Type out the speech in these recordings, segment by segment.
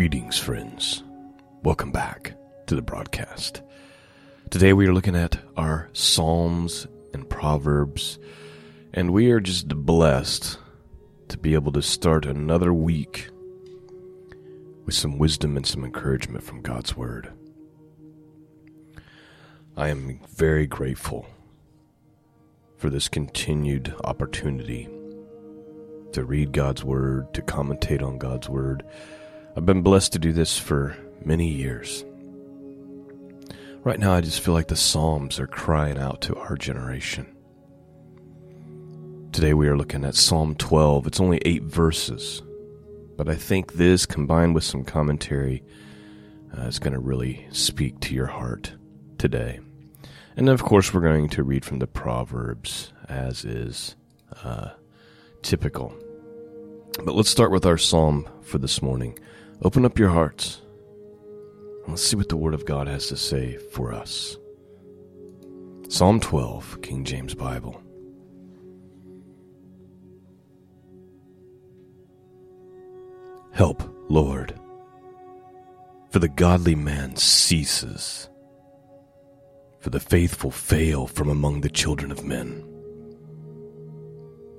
Greetings, friends. Welcome back to the broadcast. Today we are looking at our Psalms and Proverbs, and we are just blessed to be able to start another week with some wisdom and some encouragement from God's Word. I am very grateful for this continued opportunity to read God's Word, to commentate on God's Word. I've been blessed to do this for many years. Right now, I just feel like the Psalms are crying out to our generation. Today, we are looking at Psalm 12. It's only eight verses, but I think this, combined with some commentary, uh, is going to really speak to your heart today. And of course, we're going to read from the Proverbs, as is uh, typical. But let's start with our psalm for this morning. Open up your hearts. And let's see what the Word of God has to say for us. Psalm 12, King James Bible. Help, Lord, for the godly man ceases, for the faithful fail from among the children of men.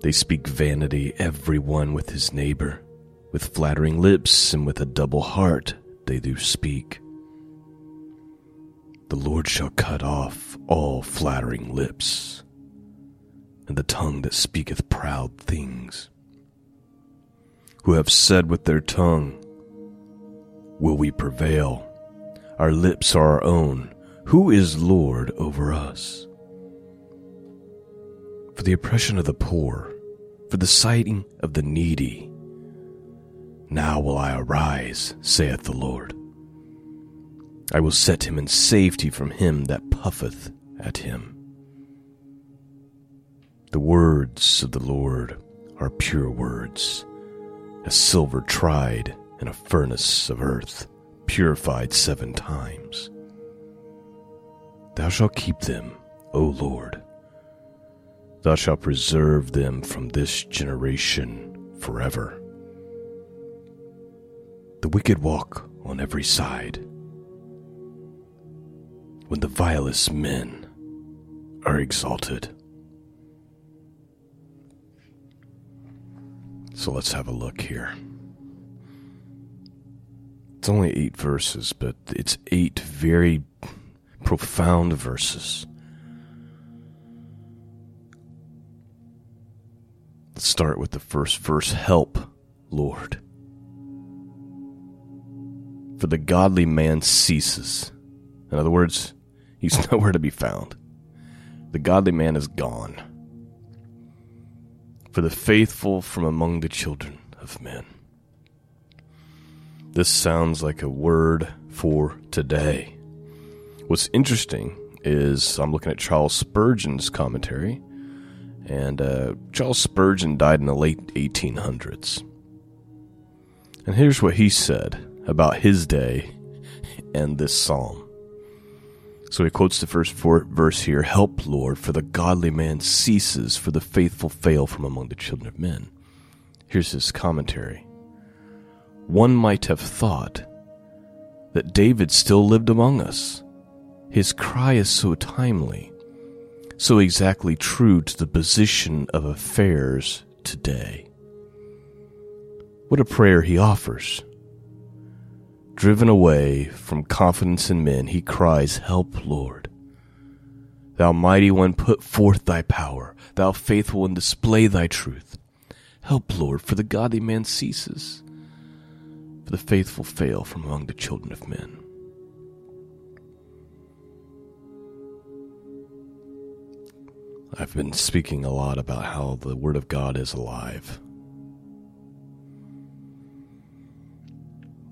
They speak vanity, every one with his neighbor. With flattering lips and with a double heart they do speak. The Lord shall cut off all flattering lips, and the tongue that speaketh proud things. Who have said with their tongue, Will we prevail? Our lips are our own. Who is Lord over us? For the oppression of the poor, for the sighting of the needy. Now will I arise, saith the Lord. I will set him in safety from him that puffeth at him. The words of the Lord are pure words, as silver tried in a furnace of earth, purified seven times. Thou shalt keep them, O Lord Thou shalt preserve them from this generation forever. The wicked walk on every side. When the vilest men are exalted. So let's have a look here. It's only eight verses, but it's eight very profound verses Let's start with the first verse Help, Lord. For the godly man ceases. In other words, he's nowhere to be found. The godly man is gone. For the faithful from among the children of men. This sounds like a word for today. What's interesting is I'm looking at Charles Spurgeon's commentary and uh, Charles Spurgeon died in the late 1800s. And here's what he said about his day and this psalm. So he quotes the first verse here Help, Lord, for the godly man ceases, for the faithful fail from among the children of men. Here's his commentary. One might have thought that David still lived among us. His cry is so timely so exactly true to the position of affairs today. What a prayer he offers. Driven away from confidence in men, he cries, Help, Lord. Thou mighty one, put forth thy power. Thou faithful one, display thy truth. Help, Lord, for the godly man ceases, for the faithful fail from among the children of men. I've been speaking a lot about how the Word of God is alive.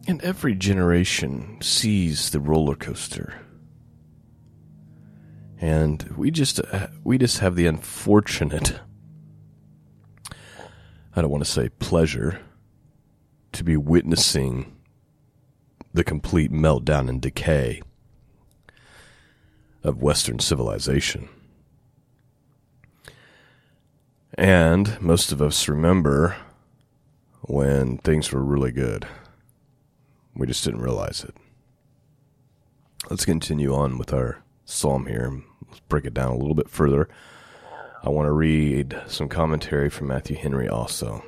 And every generation sees the roller coaster. And we just uh, we just have the unfortunate I don't want to say pleasure to be witnessing the complete meltdown and decay of western civilization. And most of us remember when things were really good, We just didn't realize it. Let's continue on with our psalm here. Let's break it down a little bit further. I want to read some commentary from Matthew Henry also.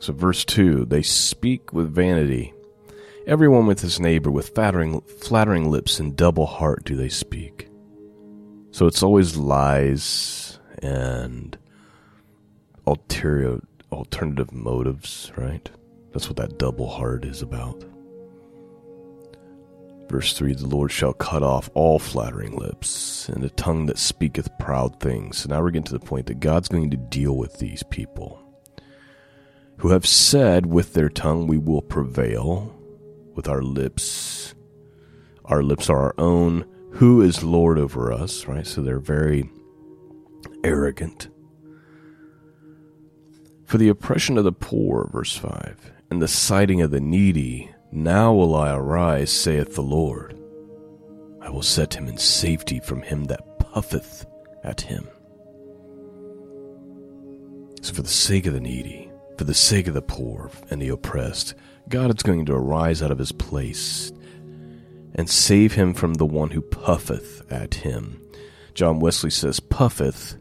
So, verse 2 They speak with vanity. Everyone with his neighbor with flattering, flattering lips and double heart do they speak. So, it's always lies and ulterior, alternative motives, right? That's what that double heart is about. Verse 3 The Lord shall cut off all flattering lips, and the tongue that speaketh proud things. So now we're getting to the point that God's going to deal with these people who have said with their tongue, We will prevail, with our lips. Our lips are our own. Who is Lord over us, right? So they're very arrogant. For the oppression of the poor, verse 5, and the sighting of the needy, now will I arise, saith the Lord. I will set him in safety from him that puffeth at him. So, for the sake of the needy, for the sake of the poor and the oppressed, God is going to arise out of his place and save him from the one who puffeth at him. John Wesley says, puffeth,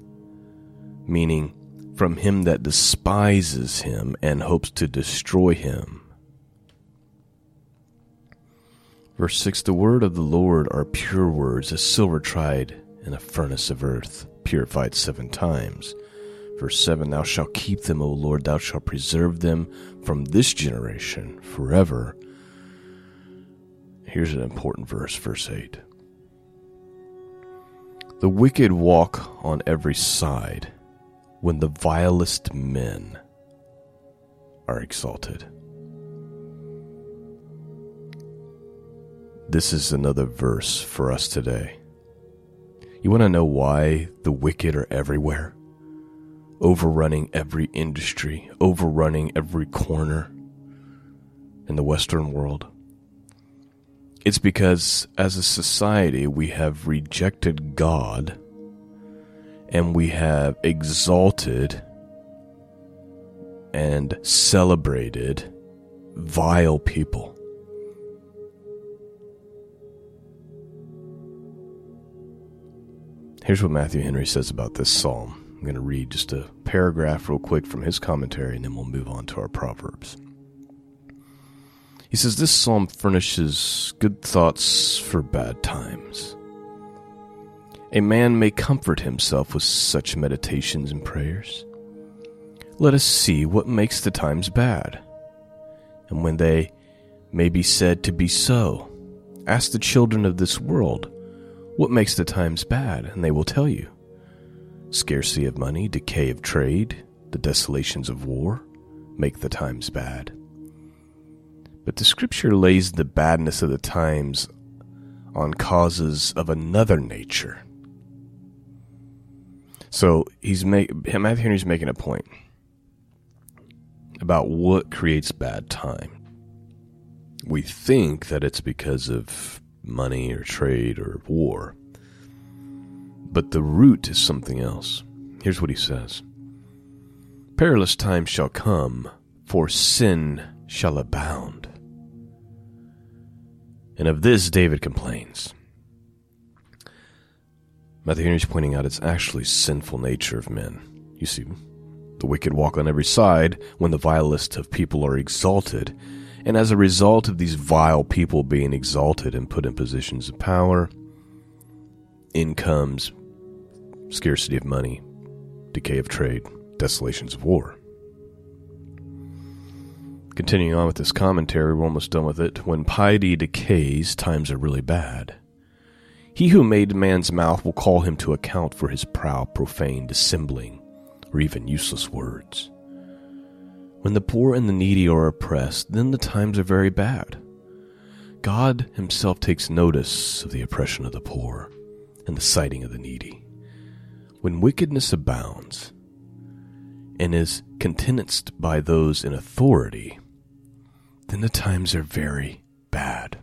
meaning from him that despises him and hopes to destroy him. Verse 6 The word of the Lord are pure words, as silver tried in a furnace of earth, purified seven times. Verse 7 Thou shalt keep them, O Lord, thou shalt preserve them from this generation forever. Here's an important verse, verse 8. The wicked walk on every side when the vilest men are exalted. This is another verse for us today. You want to know why the wicked are everywhere? Overrunning every industry, overrunning every corner in the Western world. It's because as a society we have rejected God and we have exalted and celebrated vile people. Here's what Matthew Henry says about this psalm. I'm going to read just a paragraph real quick from his commentary and then we'll move on to our Proverbs. He says this psalm furnishes good thoughts for bad times. A man may comfort himself with such meditations and prayers. Let us see what makes the times bad. And when they may be said to be so, ask the children of this world what makes the times bad? And they will tell you scarcity of money, decay of trade, the desolations of war make the times bad. But the scripture lays the badness of the times on causes of another nature. So he's make Matthew Henry's making a point about what creates bad time. We think that it's because of money or trade or war. But the root is something else. Here's what he says Perilous times shall come, for sin shall abound. And of this David complains. Matthew Henry's pointing out it's actually sinful nature of men. You see, the wicked walk on every side when the vilest of people are exalted, and as a result of these vile people being exalted and put in positions of power, in comes scarcity of money, decay of trade, desolations of war. Continuing on with this commentary, we're almost done with it. When piety decays, times are really bad. He who made man's mouth will call him to account for his proud, profane, dissembling, or even useless words. When the poor and the needy are oppressed, then the times are very bad. God Himself takes notice of the oppression of the poor and the sighting of the needy. When wickedness abounds and is countenanced by those in authority, then the times are very bad.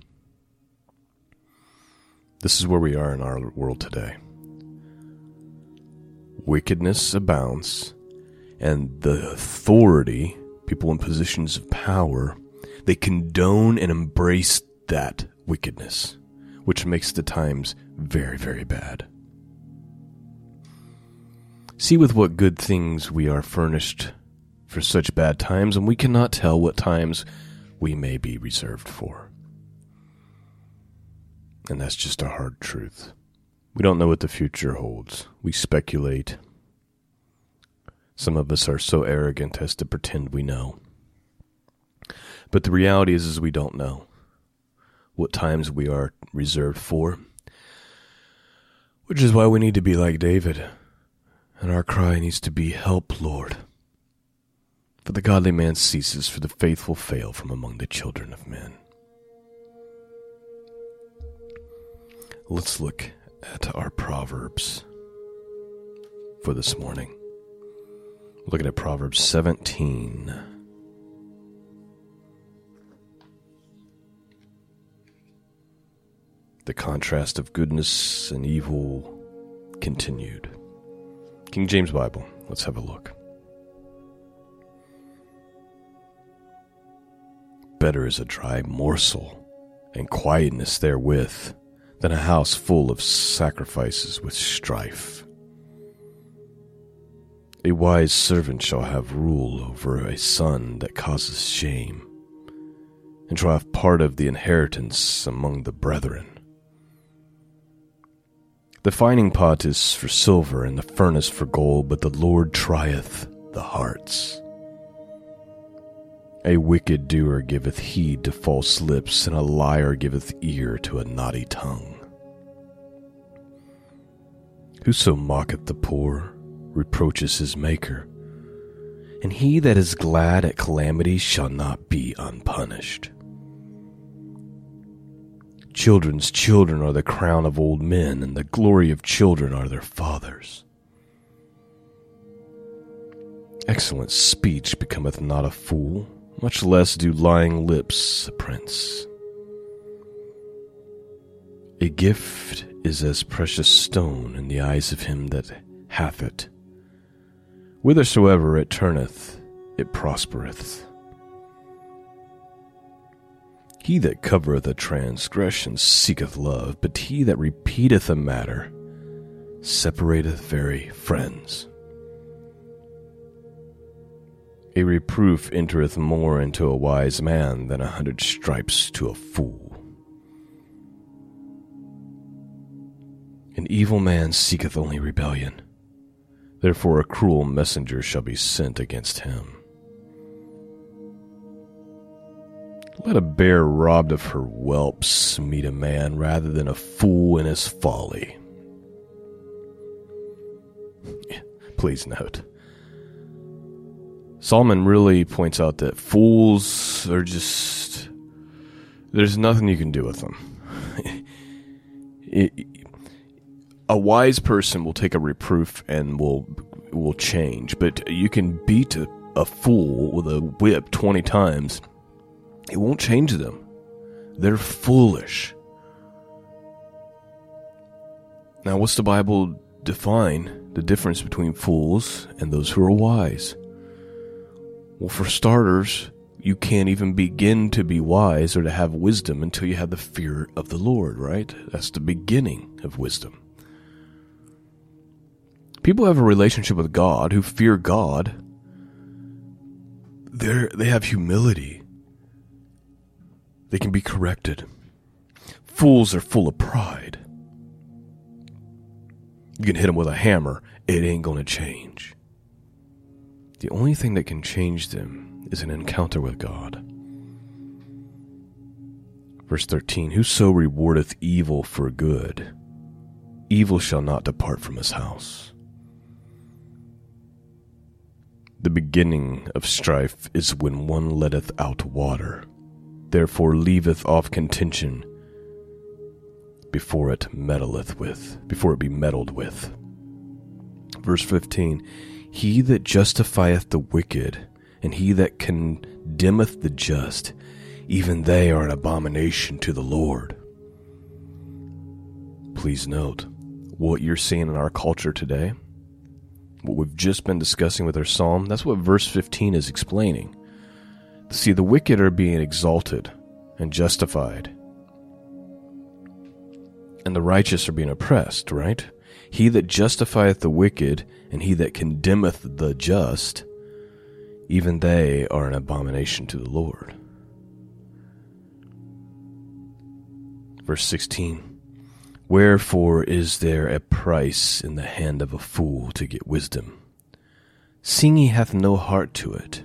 This is where we are in our world today. Wickedness abounds, and the authority people in positions of power they condone and embrace that wickedness, which makes the times very, very bad. See with what good things we are furnished for such bad times, and we cannot tell what times we may be reserved for. And that's just a hard truth. We don't know what the future holds. We speculate. Some of us are so arrogant as to pretend we know. But the reality is, is we don't know what times we are reserved for. Which is why we need to be like David. And our cry needs to be, Help, Lord. For the godly man ceases, for the faithful fail from among the children of men. Let's look at our Proverbs for this morning. Looking at Proverbs 17. The contrast of goodness and evil continued. King James Bible. Let's have a look. Better is a dry morsel and quietness therewith than a house full of sacrifices with strife. A wise servant shall have rule over a son that causes shame, and shall have part of the inheritance among the brethren. The fining pot is for silver and the furnace for gold, but the Lord trieth the hearts. A wicked doer giveth heed to false lips, and a liar giveth ear to a naughty tongue. Whoso mocketh the poor reproaches his Maker, and he that is glad at calamity shall not be unpunished. Children's children are the crown of old men, and the glory of children are their fathers. Excellent speech becometh not a fool, much less do lying lips a prince. A gift is as precious stone in the eyes of him that hath it. Whithersoever it turneth, it prospereth. He that covereth a transgression seeketh love, but he that repeateth a matter separateth very friends. A reproof entereth more into a wise man than a hundred stripes to a fool. An evil man seeketh only rebellion, therefore a cruel messenger shall be sent against him. Let a bear robbed of her whelps meet a man rather than a fool in his folly. Please note. Solomon really points out that fools are just. There's nothing you can do with them. a wise person will take a reproof and will will change, but you can beat a, a fool with a whip 20 times it won't change them. They're foolish. Now, what's the Bible define the difference between fools and those who are wise? Well, for starters, you can't even begin to be wise or to have wisdom until you have the fear of the Lord, right? That's the beginning of wisdom. People have a relationship with God who fear God. They they have humility. They can be corrected. Fools are full of pride. You can hit them with a hammer, it ain't going to change. The only thing that can change them is an encounter with God. Verse 13 Whoso rewardeth evil for good, evil shall not depart from his house. The beginning of strife is when one letteth out water therefore leaveth off contention before it meddleth with, before it be meddled with. Verse 15 He that justifieth the wicked, and he that condemneth the just, even they are an abomination to the Lord. Please note what you're seeing in our culture today, what we've just been discussing with our psalm, that's what verse 15 is explaining See, the wicked are being exalted and justified, and the righteous are being oppressed, right? He that justifieth the wicked, and he that condemneth the just, even they are an abomination to the Lord. Verse 16 Wherefore is there a price in the hand of a fool to get wisdom? Seeing he hath no heart to it.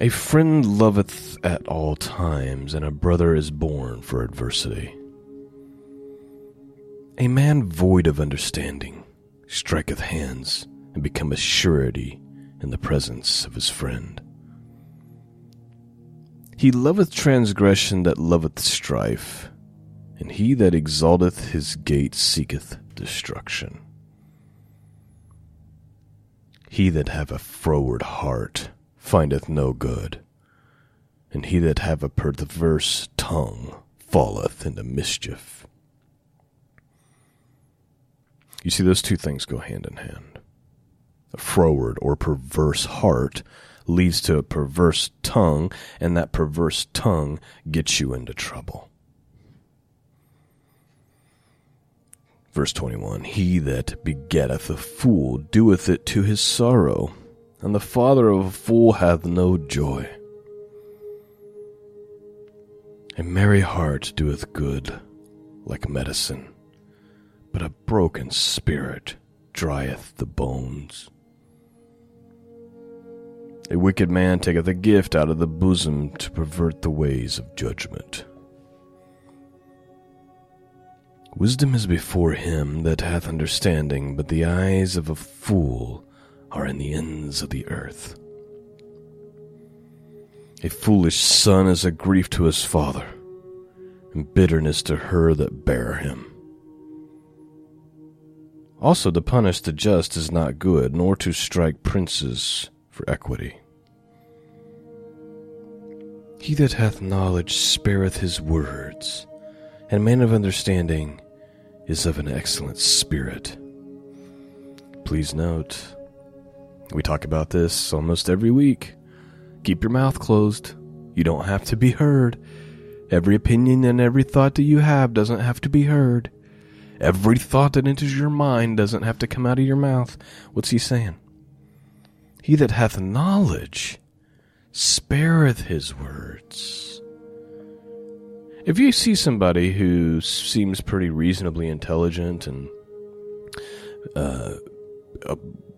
A friend loveth at all times, and a brother is born for adversity. A man void of understanding striketh hands and becometh surety in the presence of his friend. He loveth transgression that loveth strife, and he that exalteth his gate seeketh destruction. He that have a froward heart findeth no good, and he that have a perverse tongue falleth into mischief. You see, those two things go hand in hand. A froward or perverse heart leads to a perverse tongue, and that perverse tongue gets you into trouble. Verse 21 He that begetteth a fool doeth it to his sorrow, and the father of a fool hath no joy. A merry heart doeth good like medicine, but a broken spirit drieth the bones. A wicked man taketh a gift out of the bosom to pervert the ways of judgment. Wisdom is before him that hath understanding, but the eyes of a fool are in the ends of the earth. A foolish son is a grief to his father, and bitterness to her that bare him. Also, to punish the just is not good, nor to strike princes for equity. He that hath knowledge spareth his words, and man of understanding is of an excellent spirit. Please note, we talk about this almost every week. Keep your mouth closed. You don't have to be heard. Every opinion and every thought that you have doesn't have to be heard. Every thought that enters your mind doesn't have to come out of your mouth. What's he saying? He that hath knowledge spareth his words. If you see somebody who seems pretty reasonably intelligent and uh, uh,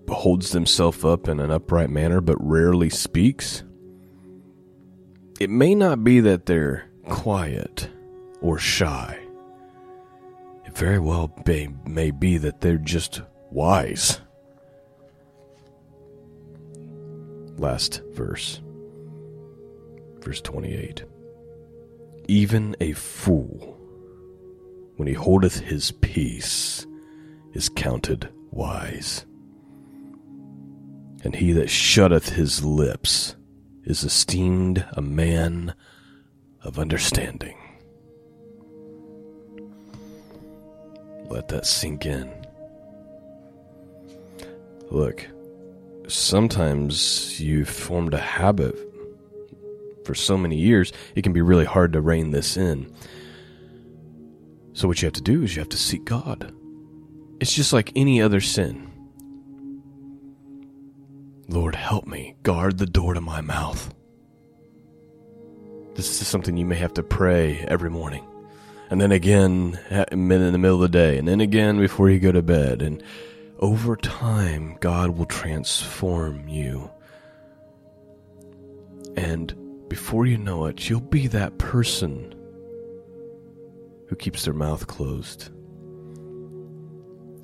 holds themselves up in an upright manner but rarely speaks, it may not be that they're quiet or shy. It very well may, may be that they're just wise. last verse. Verse 28. Even a fool, when he holdeth his peace, is counted wise. And he that shutteth his lips is esteemed a man of understanding. Let that sink in. Look, sometimes you've formed a habit for so many years, it can be really hard to rein this in. So, what you have to do is you have to seek God. It's just like any other sin. Lord, help me guard the door to my mouth. This is something you may have to pray every morning. And then again in the middle of the day. And then again before you go to bed. And over time, God will transform you. And before you know it, you'll be that person who keeps their mouth closed.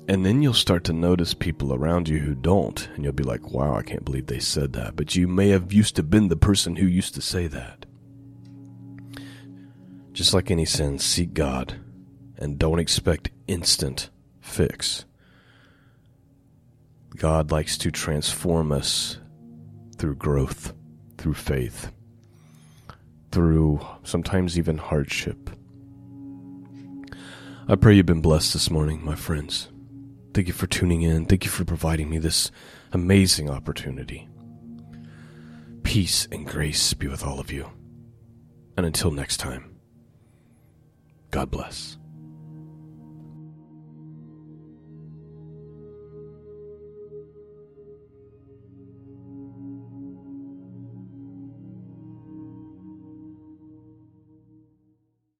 And then you'll start to notice people around you who don't, and you'll be like, wow, I can't believe they said that. But you may have used to been the person who used to say that. Just like any sin, seek God and don't expect instant fix. God likes to transform us through growth, through faith, through sometimes even hardship. I pray you've been blessed this morning, my friends. Thank you for tuning in. Thank you for providing me this amazing opportunity Peace and grace be with all of you. And until next time, God bless.